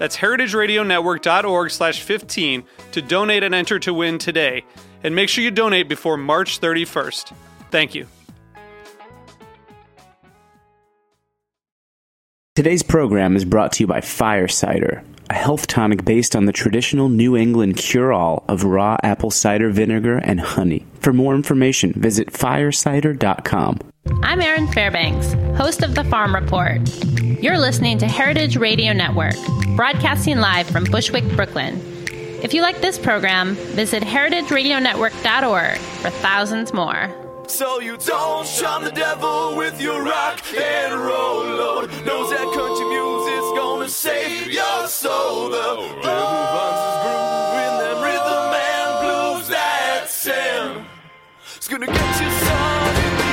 That's heritageradionetwork.org slash 15 to donate and enter to win today. And make sure you donate before March 31st. Thank you. Today's program is brought to you by Fire Cider, a health tonic based on the traditional New England cure all of raw apple cider vinegar and honey. For more information, visit firecider.com. I'm Erin Fairbanks, host of The Farm Report. You're listening to Heritage Radio Network, broadcasting live from Bushwick, Brooklyn. If you like this program, visit heritageradionetwork.org for thousands more. So you don't shun the devil with your rock and roll load. Knows that country music's gonna save your soul. The devil his groove in them rhythm and blues. It's gonna get you some in the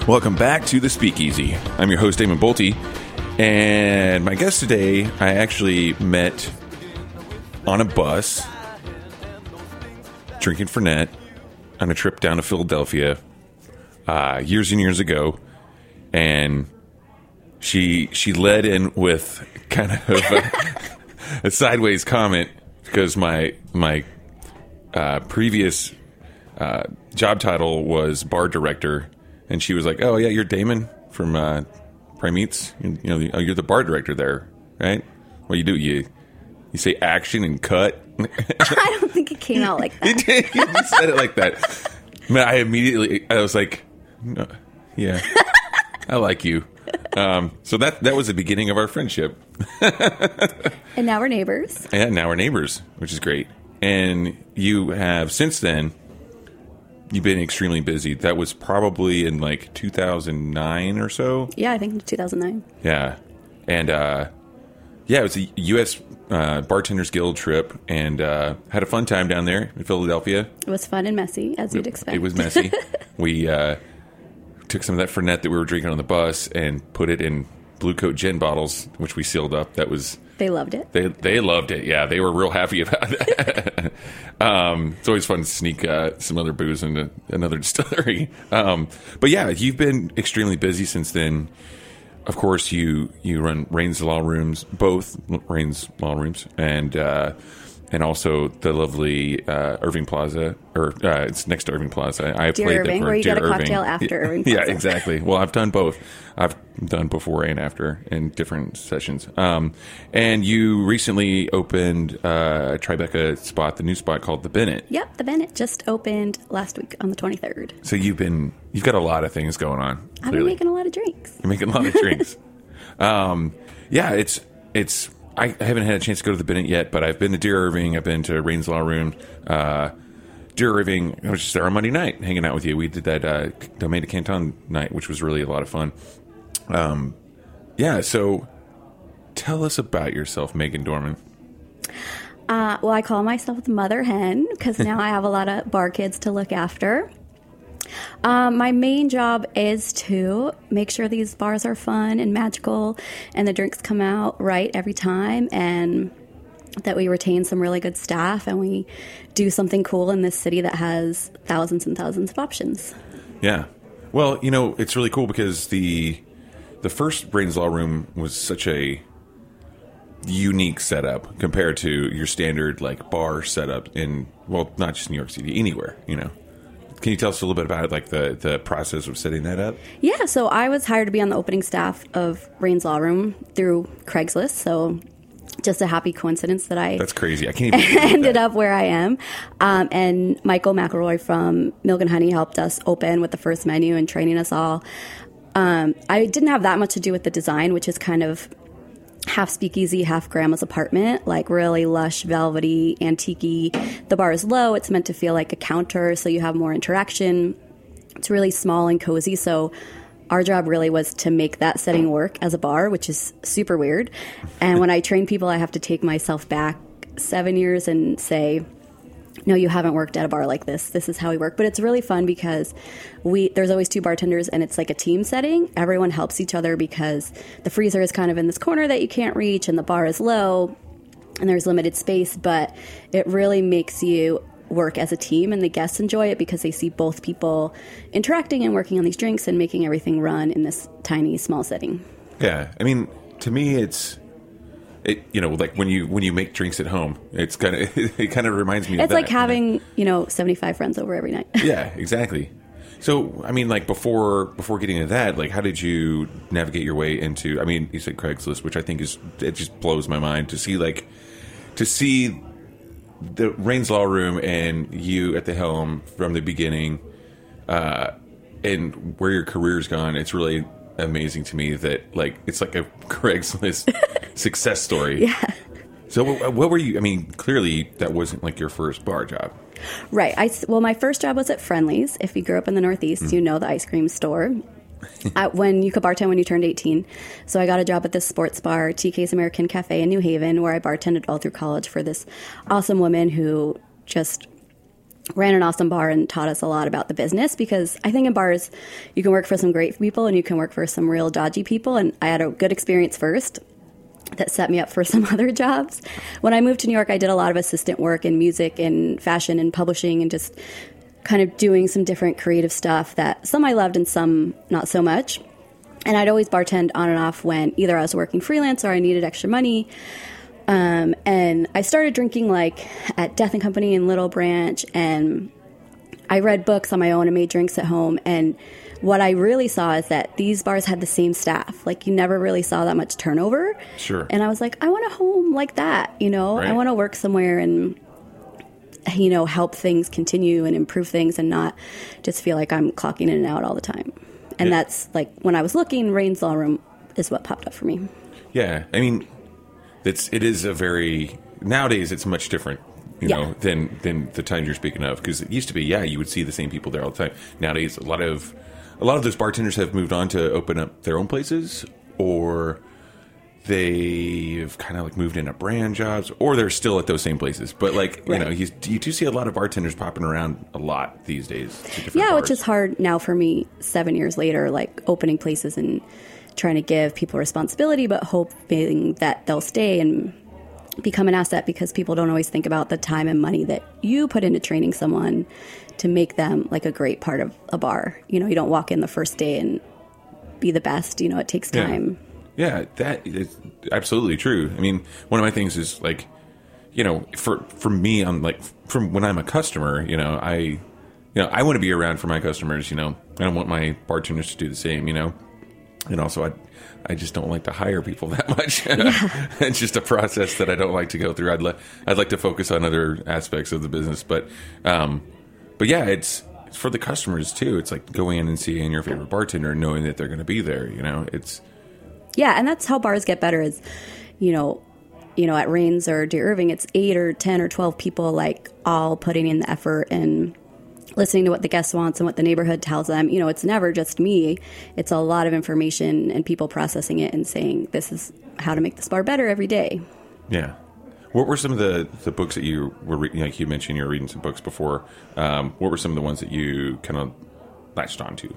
end. Welcome back to the Speakeasy. I'm your host, Damon Boelte, and my guest today I actually met on a bus drinking Fernet on a trip down to Philadelphia uh, years and years ago, and she she led in with kind of a, a sideways comment because my my uh, previous uh, job title was bar director, and she was like, "Oh yeah, you're Damon from uh, You, you know, oh, you're the bar director there, right? What do you do? You you say action and cut." I don't think it came out like that. you said it like that. Man, I immediately I was like, no, yeah, I like you. Um, so that that was the beginning of our friendship. And now we're neighbors. And now we're neighbors, which is great. And you have since then you've been extremely busy. That was probably in like 2009 or so. Yeah, I think 2009. Yeah, and uh, yeah, it was a U.S. Uh, Bartenders Guild trip, and uh, had a fun time down there in Philadelphia. It was fun and messy, as you'd expect. It was messy. we uh, took some of that Fernet that we were drinking on the bus and put it in Bluecoat gin bottles, which we sealed up. That was they loved it. they they loved it. Yeah, they were real happy about it. um, it's always fun to sneak uh, some other booze into another distillery. Um, but yeah, you've been extremely busy since then. Of course, you you run Raines Law Rooms, both Raines Law Rooms, and uh, and also the lovely uh, Irving Plaza, or uh, it's next to Irving Plaza. I Dear played Irving, where you Dear get a Irving. cocktail after Irving Plaza. Yeah, exactly. Well, I've done both. I've done before and after in different sessions. Um, and you recently opened uh, a Tribeca spot, the new spot called the Bennett. Yep, the Bennett just opened last week on the 23rd. So you've been you've got a lot of things going on. I've been making a lot of drinks. You're making a lot of drinks. um, yeah, it's it's. I haven't had a chance to go to the Bennett yet, but I've been to Dear Irving. I've been to Raines Law Room. Uh, Dear Irving, I was just there on Monday night hanging out with you. We did that uh, Domaine de Canton night, which was really a lot of fun. Um, yeah, so tell us about yourself, Meaghan Dorman. Uh, well, I call myself the mother hen because now I have a lot of bar kids to look after. Um, my main job is to make sure these bars are fun and magical and the drinks come out right every time and that we retain some really good staff and we do something cool in this city that has thousands and thousands of options. Yeah. Well, you know, it's really cool because the the first Raines Law Room was such a unique setup compared to your standard like bar setup in well, not just New York City, anywhere, you know. Can you tell us a little bit about it, like the the process of setting that up? Yeah, so I was hired to be on the opening staff of Raines Law Room through Craigslist. So just a happy coincidence that I That's crazy. I can't even ended up where I am. Um, and Michael McIlroy from Milk and Honey helped us open with the first menu and training us all. Um, I didn't have that much to do with the design, which is kind of half speakeasy, half grandma's apartment, like really lush, velvety, antique The bar is low. It's meant to feel like a counter, so you have more interaction. It's really small and cozy, so our job really was to make that setting work as a bar, which is super weird. And when I train people, I have to take myself back seven years and say, no, you haven't worked at a bar like this. This is how we work. But it's really fun because we there's always two bartenders and it's like a team setting. Everyone helps each other because the freezer is kind of in this corner that you can't reach and the bar is low and there's limited space, but it really makes you work as a team and the guests enjoy it because they see both people interacting and working on these drinks and making everything run in this tiny small setting. Yeah, I mean, to me, it's it. You know, like when you when you make drinks at home, it's kind of it kind of reminds me. of It's that, like you know? having, you know, 75 friends over every night. yeah, exactly. So, I mean, like before before getting into that, like, how did you navigate your way into? I mean, you said Craigslist, which I think is it just blows my mind to see like to see the Raines Law Room and you at the helm from the beginning, uh, and where your career's gone. It's really amazing to me that like it's like a Craigslist success story. Yeah. So, what, what were you? I mean, clearly that wasn't like your first bar job. Right. I well, my first job was at Friendly's. If you grew up in the Northeast, mm. you know the ice cream store. at when you could bartend when you turned 18. So I got a job at this sports bar, TK's American Cafe in New Haven, where I bartended all through college for this awesome woman who just ran an awesome bar and taught us a lot about the business because I think in bars you can work for some great people and you can work for some real dodgy people and I had a good experience first that set me up for some other jobs. When I moved to New York, I did a lot of assistant work in music and fashion and publishing and just kind of doing some different creative stuff that some I loved and some not so much. And I'd always bartend on and off when either I was working freelance or I needed extra money. Um, and I started drinking like at Death and Company in Little Branch, and I read books on my own and made drinks at home. And what I really saw is that these bars had the same staff. Like you never really saw that much turnover. Sure. And I was like, I want a home like that. You know, I want to work somewhere and you know help things continue and improve things and not just feel like I'm clocking in and out all the time. And Yeah. that's like when I was looking, Raines Law Room is what popped up for me. Yeah, I mean, it's it is a very nowadays it's much different, you Yeah. know, than than the times you're speaking of because it used to be yeah you would see the same people there all the time. Nowadays, a lot of a lot of those bartenders have moved on to open up their own places or they've kind of like moved into brand jobs or they're still at those same places but like you know you, you do see a lot of bartenders popping around a lot these days Yeah, which bars. is hard now for me, seven years later, like opening places and trying to give people responsibility, but hoping that they'll stay and become an asset because people don't always think about the time and money that you put into training someone to make them like a great part of a bar. You know, you don't walk in the first day and be the best. You know, it takes Yeah. time. Yeah, that is absolutely true. I mean, one of my things is like, you know, for for me, I'm like, from when I'm a customer, you know, I, you know, I want to be around for my customers. You know, I don't want my bartenders to do the same. You know, and also I, I just don't like to hire people that much. it's just a process that I don't like to go through. I'd like I'd like to focus on other aspects of the business, but, um, but yeah, it's. It's for the customers too. It's like going in and seeing your favorite bartender, and knowing that they're going to be there. You know, it's Yeah, and that's how bars get better. Is you know, you know, at Raines or Dear Irving, it's eight or ten or twelve people like all putting in the effort and listening to what the guest wants and what the neighborhood tells them. You know, it's never just me. It's a lot of information and people processing it and saying this is how to make this bar better every day. Yeah. What were some of the, the books that you were reading? Like you mentioned, you were reading some books before. Um, what were some of the ones that you kind of latched onto?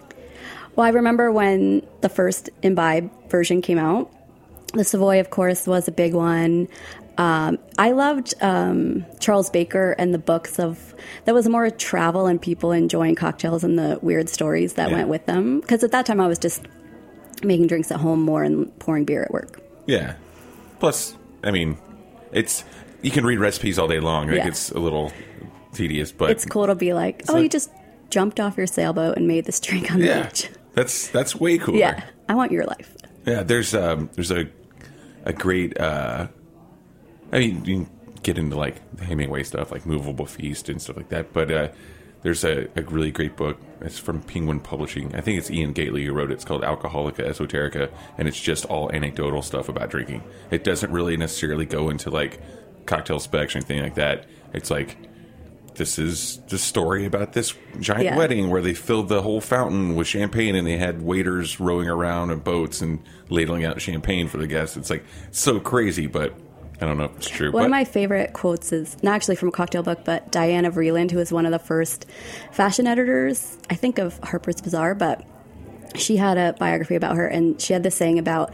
Well, I remember when the first Imbibe version came out. The Savoy, of course, was a big one. Um, I loved um, Charles Baker and the books of that was more travel and people enjoying cocktails and the weird stories that Yeah. went with them. Because at that time, I was just making drinks at home more and pouring beer at work. Yeah. Plus, I mean, it's you can read recipes all day long. Like Yeah. it's a little tedious, but It's cool to be like, oh, you just jumped off your sailboat and made this drink on the Yeah, beach. that's that's way cooler. Yeah, I want your life. Yeah, there's um, there's a a great uh, I mean, you can get into like the Hemingway stuff, like Movable Feast and stuff like that. But uh, there's a, a really great book. It's from Penguin Publishing. I think it's Ian Gately who wrote it. It's called Alcoholica Esoterica, and it's just all anecdotal stuff about drinking. It doesn't really necessarily go into like cocktail specs or anything like that. It's like this is the story about this giant Yeah. wedding where they filled the whole fountain with champagne and they had waiters rowing around in boats and ladling out champagne for the guests. It's like so crazy, but I don't know if it's true. One but of my favorite quotes is not actually from a cocktail book, but Diana Vreeland, who was one of the first fashion editors, I think, of Harper's Bazaar, but she had a biography about her, and she had this saying about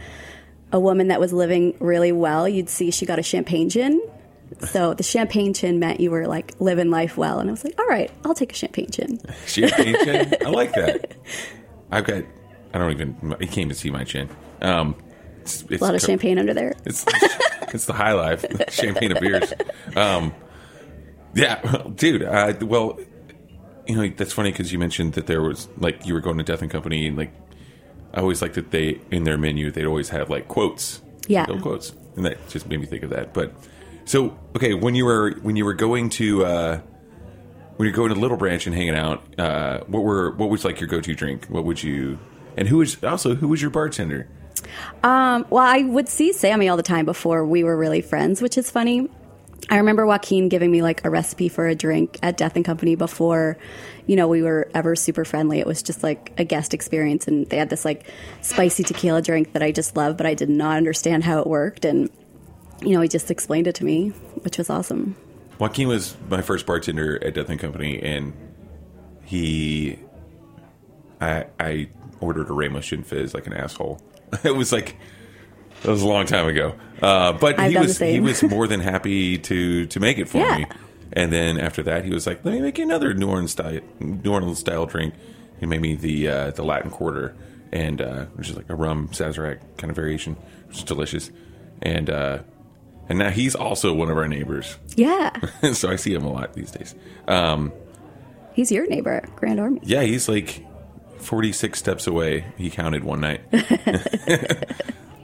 a woman that was living really well. You'd see she got a champagne gin. So the champagne chin meant you were like living life well, and I was like, all right, I'll take a champagne chin. champagne chin, I like that. I've got. I don't even. You can't even see my chin. Um, it's, it's A lot of co- champagne under there. It's it's the high life, champagne and beers. Um, yeah, dude. Uh, well, you know that's funny because you mentioned that there was like you were going to Death and Company, and like I always like that they in their menu they'd always have like quotes, Yeah. little quotes, and that just made me think of that. But so okay, when you were when you were going to uh, when you're going to Little Branch and hanging out, uh, what were what was like your go to drink? What would you and who was also who was your bartender? Um, well, I would see Sammy all the time before we were really friends, which is funny. I remember Joaquin giving me like a recipe for a drink at Death and Company before, you know, we were ever super friendly. It was just like a guest experience, and they had this like spicy tequila drink that I just loved, but I did not understand how it worked, and you know, he just explained it to me, which was awesome. Joaquin was my first bartender at Death and Company, and he, I, I ordered a Ramos Gin Fizz like an asshole. It was like that was a long time ago, uh, but I've he done the was he same. was more than happy to to make it for Yeah. me. And then after that, he was like, "Let me make you another New Orleans style New Orleans style drink." He made me the uh, the Latin Quarter, and uh, which is like a rum sazerac kind of variation, which is delicious. And uh, and now he's also one of our neighbors, Yeah, so I see him a lot these days. Um, he's your neighbor at Grand Army. yeah, he's like 46 steps away. He counted one night.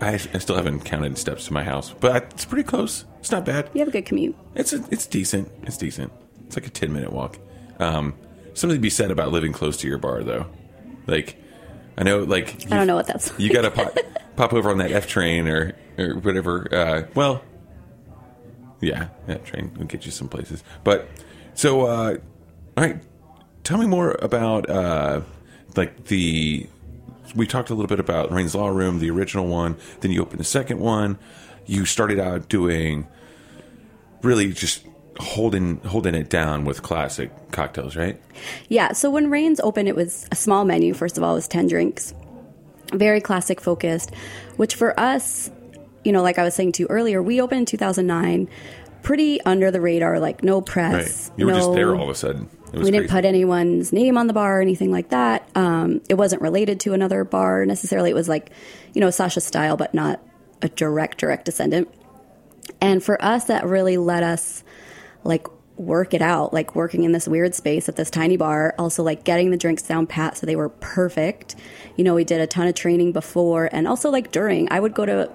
I, I still haven't counted steps to my house, but it's pretty close. It's not bad. You have a good commute. It's a, it's decent. It's decent. It's like a 10 minute walk. Um, something to be said about living close to your bar, though. Like, I know, like I don't know what that's you got to pop, pop over on that F train or or whatever. Uh, well, yeah, that train will get you some places. But so, uh, all right, tell me more about uh, like the. We talked a little bit about Raines Law Room, the original one. Then you opened the second one. You started out doing really just holding holding it down with classic cocktails, right? Yeah, so when Raines opened, it was a small menu. First of all, it was 10 drinks, very classic focused, which for us, you know, like I was saying to you earlier, we opened in 2009, pretty under the radar, like no Right. press. You were just there all of a sudden. We didn't put anyone's name on the bar or anything like that. Um, it wasn't related to another bar necessarily. It was like, you know, Sasha style, but not a direct, direct descendant. And for us, that really let us like work it out, like working in this weird space at this tiny bar, also like getting the drinks down pat so they were perfect. You know, we did a ton of training before and also like during. I would go to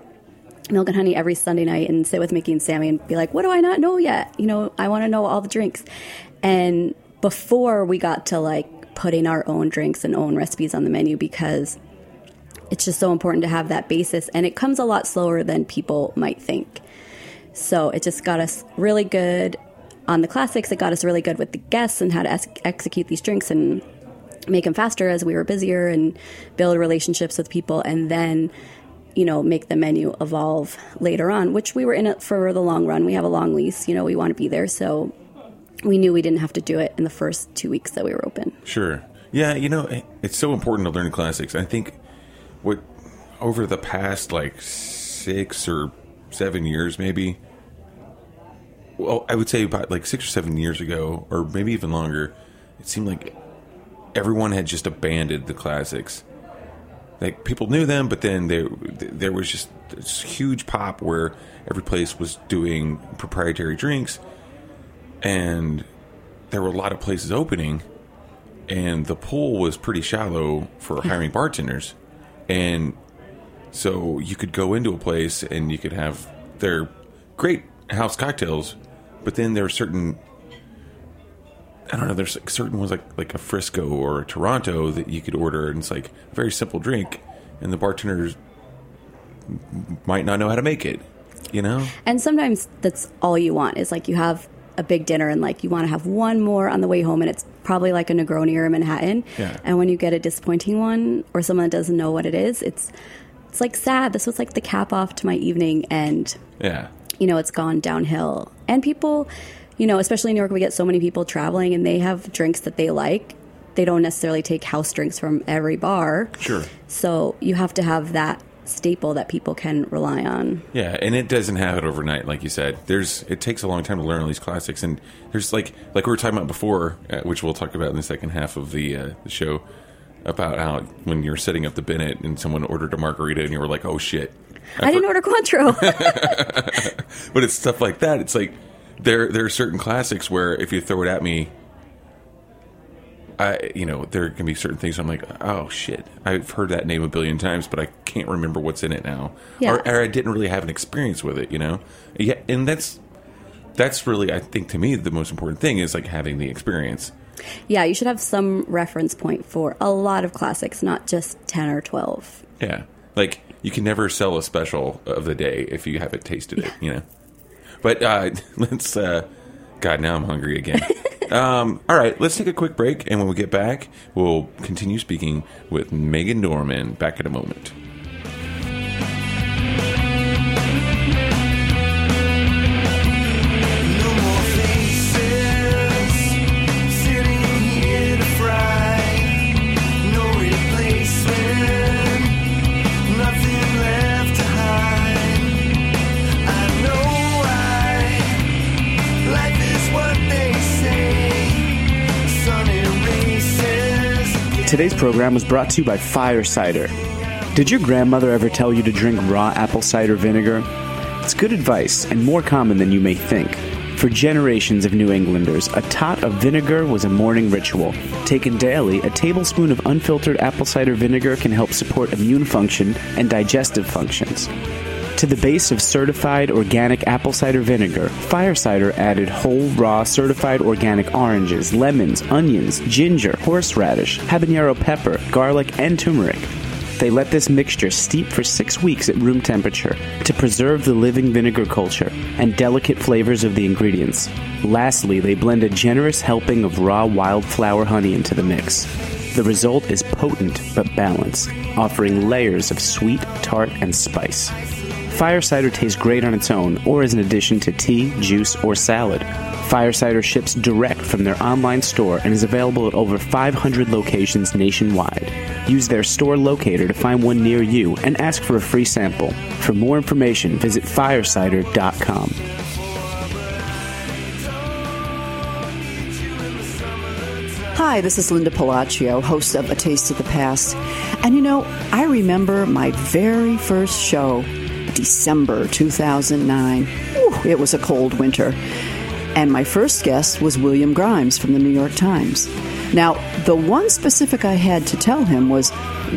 Milk and Honey every Sunday night and sit with Mickey and Sammy and be like, what do I not know yet? You know, I want to know all the drinks. And before we got to like putting our own drinks and own recipes on the menu because it's just so important to have that basis and it comes a lot slower than people might think. So it just got us really good on the classics. It got us really good with the guests and how to ex- execute these drinks and make them faster as we were busier and build relationships with people and then you know make the menu evolve later on which we were in it for the long run we have a long lease you know we want to be there so we knew we didn't have to do it in the first two weeks that we were open Sure. Yeah, you know, it's so important to learn classics. I think what over the past like six or seven years, maybe. Well, I would say about like six or seven years ago, or maybe even longer, it seemed like everyone had just abandoned the classics. Like people knew them, but then there there was just this huge pop where every place was doing proprietary drinks, and there were a lot of places opening and the pool was pretty shallow for hiring bartenders and so you could go into a place and you could have their great house cocktails, but then there are certain. I don't know. There's like certain ones like like a Frisco or a Toronto that you could order, and it's like a very simple drink, and the bartenders might not know how to make it. You know? And sometimes that's all you want is like you have a big dinner and like you want to have one more on the way home and it's probably like a Negroni or a Manhattan. Yeah. And when you get a disappointing one or someone that doesn't know what it is, it's it's like sad. This was like the cap off to my evening and Yeah. you know, it's gone downhill. And people, you know, especially in New York, we get so many people traveling and they have drinks that they like. They don't necessarily take house drinks from every bar. Sure. So you have to have that staple that people can rely on. Yeah, and it doesn't happen overnight, like you said. There's it takes a long time to learn all these classics, and there's like like we were talking about before, uh, which we'll talk about in the second half of the uh, the show, about how when you're setting up the Bennett and someone ordered a margarita and you were like, oh shit, I didn't order Cointreau. but it's stuff like that. It's like there there are certain classics where if you throw it at me, I you know there can be certain things I'm like, oh shit, I've heard that name a billion times, but I can't remember what's in it now, Yeah. or, or I didn't really have an experience with it, you know. Yeah, and that's that's really I think to me the most important thing is like having the experience. yeah, you should have some reference point for a lot of classics, not just 10 or 12. Yeah, like you can never sell a special of the day if you haven't tasted it, you know. But uh, let's. Uh, God, now I'm hungry again. um, all right, let's take a quick break, and when we get back, we'll continue speaking with Meaghan Dorman. Back in a moment. Today's program was brought to you by Fire Cider. Did your grandmother ever tell you to drink raw apple cider vinegar? It's good advice and more common than you may think. For generations of New Englanders, a tot of vinegar was a morning ritual. Taken daily, a tablespoon of unfiltered apple cider vinegar can help support immune function and digestive functions. To the base of certified organic apple cider vinegar, Fire Cider added whole, raw, certified organic oranges, lemons, onions, ginger, horseradish, habanero pepper, garlic, and turmeric. They let this mixture steep for six weeks at room temperature to preserve the living vinegar culture and delicate flavors of the ingredients. Lastly, they blend a generous helping of raw wildflower honey into the mix. The result is potent but balanced, offering layers of sweet, tart, and spice. Fire cider tastes great on its own or as an addition to tea, juice, or salad. Fire cider ships direct from their online store and is available at over 500 locations nationwide. Use their store locator to find one near you and ask for a free sample. For more information, visit firecider.com. Hi, this is Linda Pelaccio, host of A Taste of the Past. And you know, I remember my very first show, December 2009. Whew, it was a cold winter. And my first guest was William Grimes from the New York Times. Now, the one specific I had to tell him was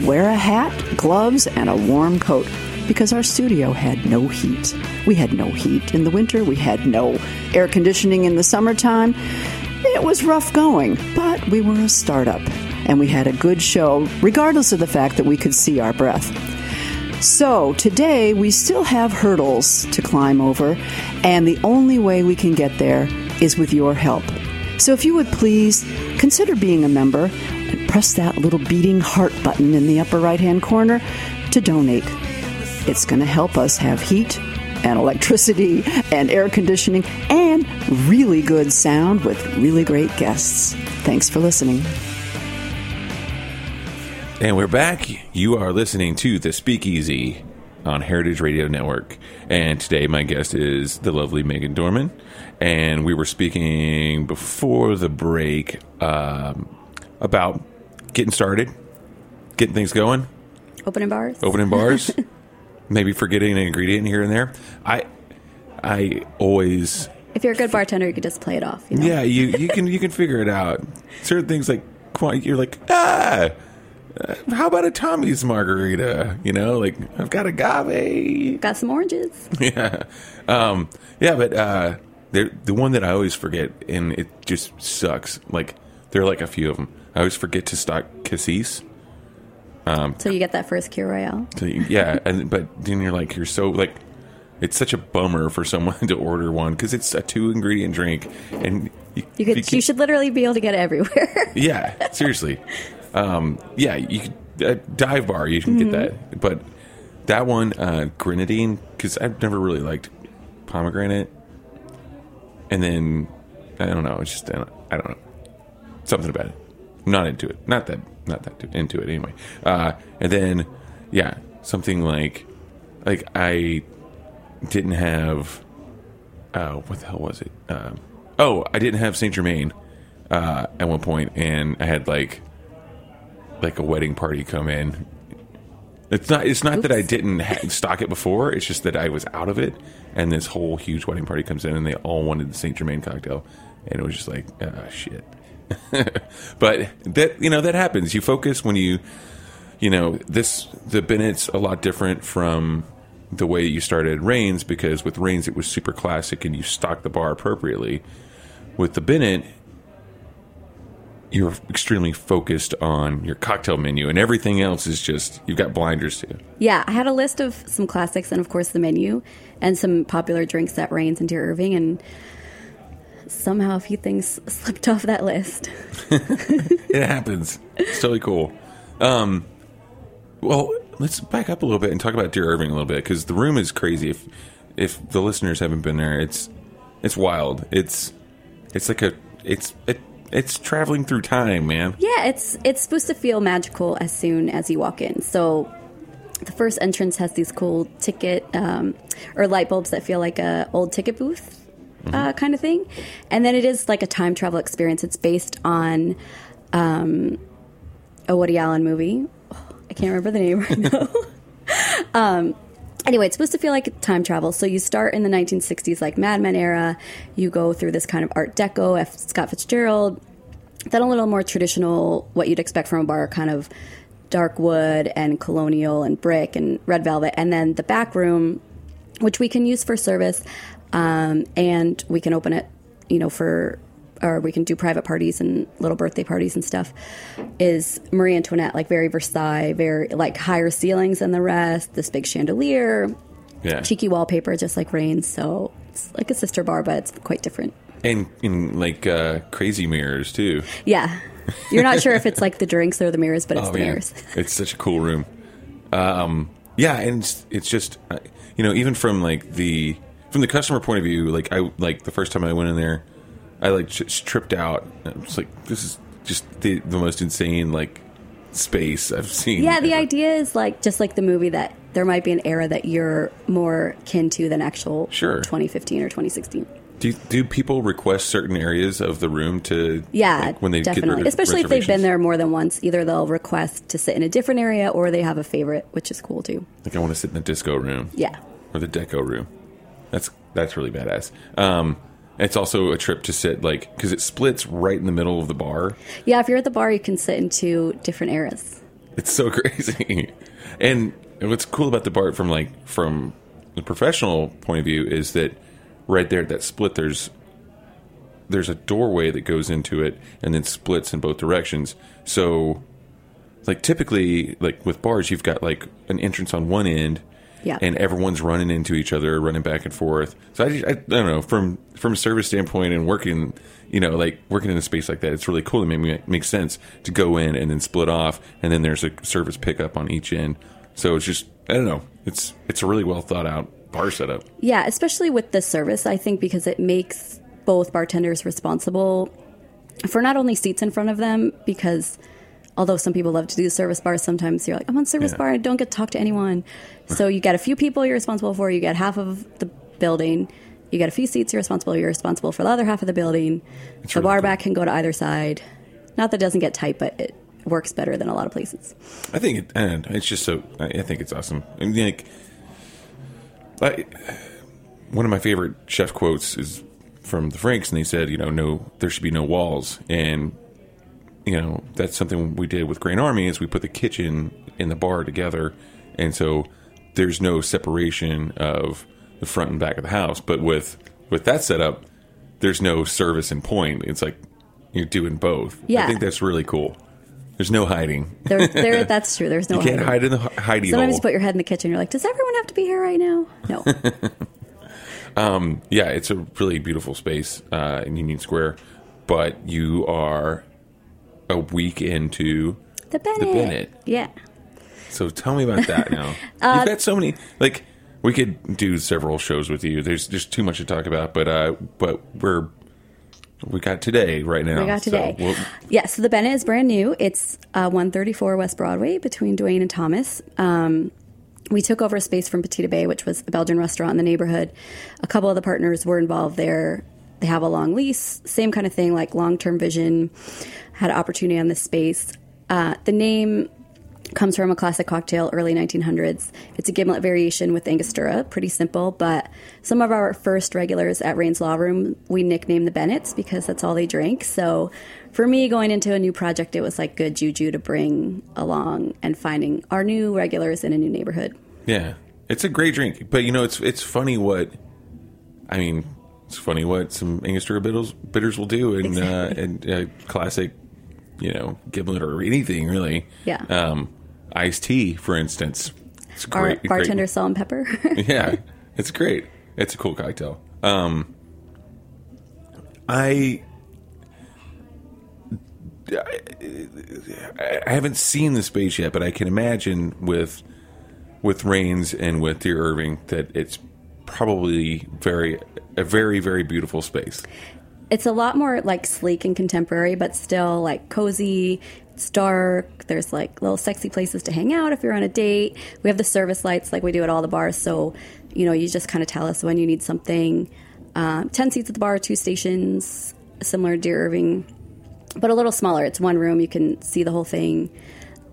wear a hat, gloves, and a warm coat because our studio had no heat. We had no heat in the winter, we had no air conditioning in the summertime. It was rough going, but we were a startup and we had a good show, regardless of the fact that we could see our breath. So today we still have hurdles to climb over, and the only way we can get there is with your help. So if you would please consider being a member and press that little beating heart button in the upper right hand corner to donate. It's going to help us have heat and electricity and air conditioning and really good sound with really great guests. Thanks for listening. And we're back. You are listening to The Speakeasy on Heritage Radio Network. And today, my guest is the lovely Meaghan Dorman. And we were speaking before the break um, about getting started, getting things going, Opening bars? opening bars, maybe forgetting an ingredient here and there. I, I always If you're a good bartender, you could just play it off. You know? yeah, you you can you can figure it out. Certain things like you're like ah, how about a Tommy's margarita? You know, like I've got agave. Got some oranges. yeah, um, yeah, but uh, the one that I always forget, and it just sucks. Like there are like a few of them. I always forget to stock cassis. So you get that first Kir Royale. So you- yeah, and but then you're like you're so like it's such a bummer for someone to order one because it's a two ingredient drink, and you, You could. You, can- should literally be able to get it everywhere. Yeah, seriously. Um, yeah, you could a dive bar. You can Mm-hmm. get that, but that one uh, grenadine because I've never really liked pomegranate, and then I don't know. It's just I don't, I don't know something about it. Not into it. Not that. Not that into it anyway. Uh, and then yeah, something like like I didn't have. Uh, what the hell was it? Um, oh, I didn't have Saint Germain uh, at one point, and I had like like a wedding party come in. It's not. It's not that I didn't ha- stock it before. It's just that I was out of it, and this whole huge wedding party comes in, and they all wanted the Saint Germain cocktail, and it was just like, ah, shit. but that you know that happens. You focus when you, you know, this the Bennett's a lot different from the way you started Raines because with Raines it was super classic and you stocked the bar appropriately. With the Bennett, you're extremely focused on your cocktail menu and everything else is just you've got blinders to. yeah, I had a list of some classics and of course the menu and some popular drinks that Raines and Dear Irving and somehow a few things slipped off that list. It happens. It's totally cool. Um, well, let's back up a little bit and talk about Dear Irving a little bit because the room is crazy. If if the listeners haven't been there, it's it's wild. It's it's like a it's it, it's traveling through time, man. Yeah, it's it's supposed to feel magical as soon as you walk in. So the first entrance has these cool ticket um, or light bulbs that feel like a old ticket booth uh, kind of thing, and then it is like a time travel experience. It's based on um, a Woody Allen movie. Oh, I can't remember the name right now. Um, anyway, it's supposed to feel like time travel. So you start in the 1960s, like Mad Men era. You go through this kind of Art Deco, F. Scott Fitzgerald. Then a little more traditional, what you'd expect from a bar, kind of dark wood and colonial and brick and red velvet. And then the back room, which we can use for service, um, and we can open it, you know, for or we can do private parties and little birthday parties and stuff. Is Marie Antoinette like very Versailles, very like higher ceilings than the rest, this big chandelier, Yeah, cheeky wallpaper, just like Raines. So it's like a sister bar, but it's quite different. and in like uh, crazy mirrors too. Yeah, you're not sure if it's like the drinks or the mirrors, but it's Oh the man, mirrors. it's such a cool room. Um, yeah, and it's, it's just uh, you know even from like the from the customer point of view, like I like the first time I went in there, I like just tripped out. I was like, this is just the the most insane like space I've seen. Yeah, the ever. idea is like just like the movie that there might be an era that you're more kin to than actual Sure. 2015 or 2016. Do do people request certain areas of the room to Yeah, like, when they definitely. Especially if they've been there more than once. Either they'll request to sit in a different area or they have a favorite, which is cool too. Like I want to sit in the disco room. Yeah. or the deco room. That's that's really badass. Um, it's also a trip to sit like because it splits right in the middle of the bar. Yeah, if you're at the bar, you can sit in two different eras. It's so crazy. And what's cool about the bar from like from the professional point of view is that right there at that split there's there's a doorway that goes into it and then splits in both directions. So like typically like with bars you've got like an entrance on one end Yeah. and everyone's running into each other running back and forth. So I, I, I don't know from from a service standpoint and working you know like working in a space like that it's really cool. It make me makes sense to go in and then split off and then there's a service pickup on each end. So it's just i don't know. It's it's a really well thought out bar setup. Yeah, especially with the service, I think because it makes both bartenders responsible for not only seats in front of them, because although some people love to do service bars, sometimes you're like, I'm on service Yeah. bar, I don't get to talk to anyone. So you get a few people you're responsible for, you get half of the building, you get a few seats you're responsible, you're responsible for the other half of the building. the really bar cool. back can go to either side. Not that it doesn't get tight, but it works better than a lot of places. I think it, and it's just so. I I think it's awesome. i mean like, I, one of my favorite chef quotes is from the Franks, and they said, you know, no, there should be no walls. And you know that's something we did with Grand Army is we put the kitchen in the bar together, and so there's no separation of the front and back of the house. But with with that setup, there's no service and point. It's like you're doing both. Yeah. I think that's really cool. There's no hiding. There, there, that's true. There's no. You can't hiding. hide in the hi- hidey Sometimes hole. you put your head in the kitchen. You're like, does everyone have to be here right now? No. um, yeah, it's a really beautiful space uh, in Union Square, but you are a week into The Bennett. Bennett. Yeah. So tell me about that now. Uh, You've got so many like we could do several shows with you. There's just too much to talk about, but uh but we're we got today right now. We got So today. we'll- yeah, so the Bennett is brand new. It's uh, 134 West Broadway between Duane and Thomas. Um, we took over a space from Petite Abeille, which was a Belgian restaurant in the neighborhood. A couple of the partners were involved there. They have a long lease, same kind of thing, like long term vision. Had opportunity on this space. Uh, the name comes from a classic cocktail, early 1900s. It's a gimlet variation with Angostura, pretty simple, but some of our first regulars at Raines Law Room, we nicknamed the Bennetts because that's all they drink. So for me, going into a new project, it was like good juju to bring along and finding our new regulars in a new neighborhood. yeah. It's a great drink. But you know, it's it's funny what I mean, it's funny what some Angostura bitters, bitters will do in uh in uh, classic, you know, gimlet or anything really. Yeah. Um iced tea, for instance. It's Our great. great- bartender, salt and pepper. yeah, it's great. It's a cool cocktail. Um, I, I I haven't seen the space yet, but I can imagine with with Raines and with Dear Irving that it's probably very a very very beautiful space. it's a lot more like sleek and contemporary, but still like cozy. It's dark. There's like little sexy places to hang out if you're on a date. We have the service lights like we do at all the bars, so you know you just kind of tell us when you need something. Um, Ten seats at the bar, two stations, similar to Dear Irving, but a little smaller. It's one room. You can see the whole thing.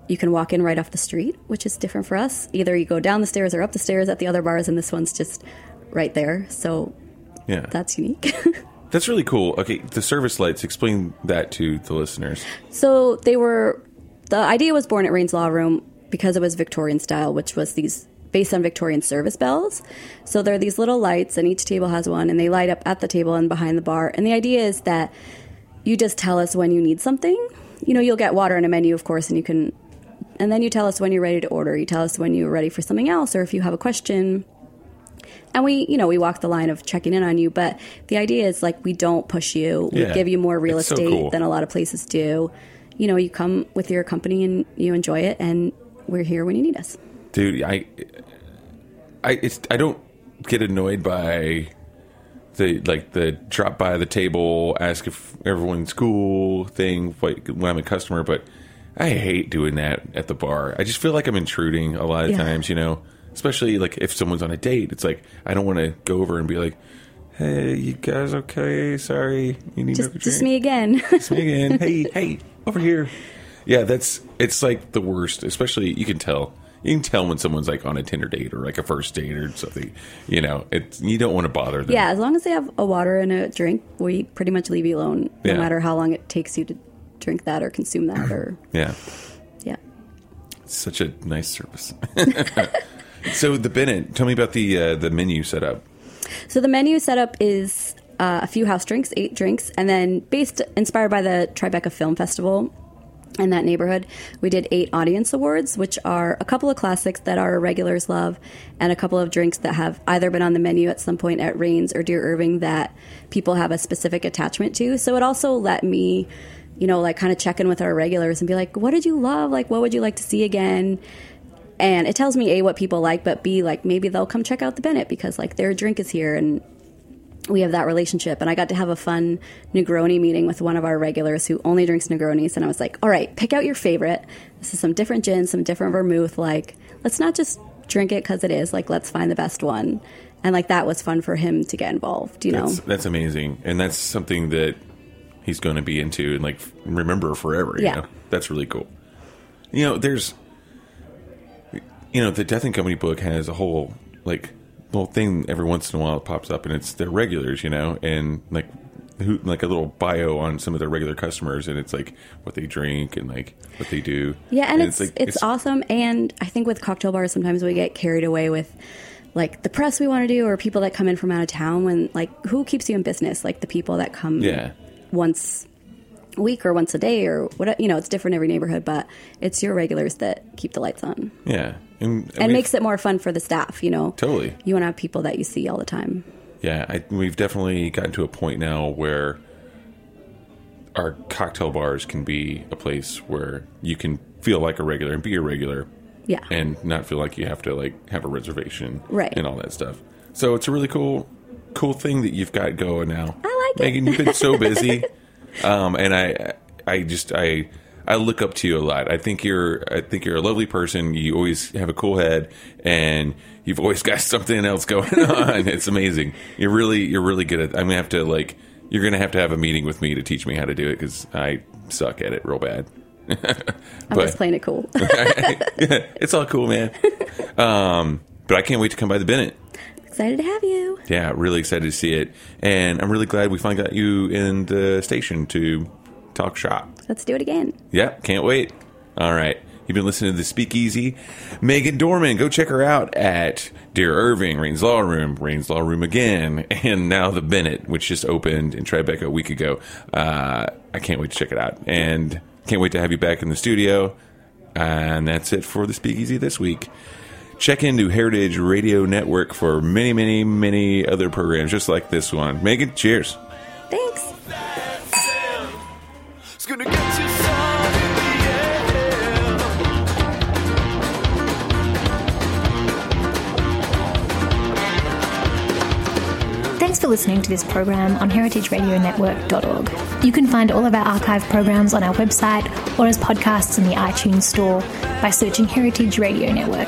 You can walk in right off the street, which is different for us. Either you go down the stairs or up the stairs at the other bars, and this one's just right there. So Yeah, that's unique. that's really cool. Okay, the service lights. Explain that to the listeners. So they were. The idea was born at Raines Law Room because it was Victorian style, which was these based on Victorian service bells. So there are these little lights, and each table has one, and they light up at the table and behind the bar. And the idea is that you just tell us when you need something. You know, you'll get water in a menu, of course, and you can. And then you tell us when you're ready to order. You tell us when you're ready for something else, or if you have a question and we you know we walk the line of checking in on you but the idea is like we don't push you we Yeah. give you more real It's so estate cool. than a lot of places do you know you come with your company and you enjoy it and we're here when you need us dude i i it's i don't get annoyed by the like the drop by the table ask if everyone's cool thing like, when i'm a customer but i hate doing that at the bar i just feel like i'm intruding a lot of Yeah. times you know especially like if someone's on a date it's like i don't want to go over and be like hey you guys okay sorry you need just just me again It's me again. Hey, hey, over here. Yeah, that's it's like the worst. Especially you can tell. You can tell when someone's like on a Tinder date or like a first date or something. You know, it's you don't want to bother them. yeah as long as they have a water and a drink we pretty much leave you alone no Yeah. matter how long it takes you to drink that or consume that or yeah. yeah It's such a nice service. so the Bennett, tell me about the uh, the menu setup. So the menu setup is uh, a few house drinks, eight drinks, and then based inspired by the Tribeca Film Festival in that neighborhood, we did eight audience awards, which are a couple of classics that our regulars love, and a couple of drinks that have either been on the menu at some point at Raines or Dear Irving that people have a specific attachment to. So it also let me, you know, like kind of check in with our regulars and be like, what did you love? Like, what would you like to see again? And it tells me a what people like but b like maybe they'll come check out the bennett because like their drink is here and we have that relationship and i got to have a fun negroni meeting with one of our regulars who only drinks negronis and i was like all right pick out your favorite this is some different gin some different vermouth like let's not just drink it because it is like let's find the best one and like that was fun for him to get involved you know That's that's amazing, and that's something that he's going to be into and like remember forever. You Yeah. know? that's really cool. You know, there's, you know, the Death and Company book has a whole like little thing every once in a while it pops up, and it's their regulars, you know, and like who like a little bio on some of their regular customers, and it's like what they drink and like what they do. Yeah, and, it's like- it's, awesome. And I think with cocktail bars, sometimes we get carried away with like the press we want to do, or people that come in from out of town. When like who keeps you in business? Like the people that come Yeah. once week or once a day or what you know. It's different every neighborhood, but it's your regulars that keep the lights on Yeah, and, and makes it more fun for the staff. You know, Totally. You want to have people that you see all the time. Yeah, I, we've definitely gotten to a point now where our cocktail bars can be a place where you can feel like a regular and be a regular, Yeah. and not feel like you have to like have a reservation, Right. and all that stuff. So it's a really cool, cool thing that you've got going now. I like it. Meaghan. You've been so busy, um, and I, I just I. I look up to you a lot. I think you're I think you're a lovely person. You always have a cool head and you've always got something else going on. it's amazing. You're really you're really good at I'm to have to like you're to have to have a meeting with me to teach me how to do it cuz I suck at it real bad. I'm just playing it cool. it's all cool, man. Um, but I can't wait to come by the Bennett. Excited to have you. Yeah, really excited to see it. And I'm really glad we finally got you in the station to talk shop. Let's do it again. Yeah, can't wait. All right. You've been listening to the Speakeasy. Meaghan Dorman, go check her out at Dear Irving, Raines Law Room, Raines Law Room again, and now the Bennett, which just opened in Tribeca a week ago. Uh, I can't wait to check it out. And can't wait to have you back in the studio. And that's it for the Speakeasy this week. Check into Heritage Radio Network for many, many, many other programs just like this one. Meaghan, cheers. Thanks. It's gonna get you some in the end. Thanks for listening to this program on heritageradionetwork.org. You can find all of our archive programs on our website or as podcasts in the iTunes Store by searching Heritage Radio Network.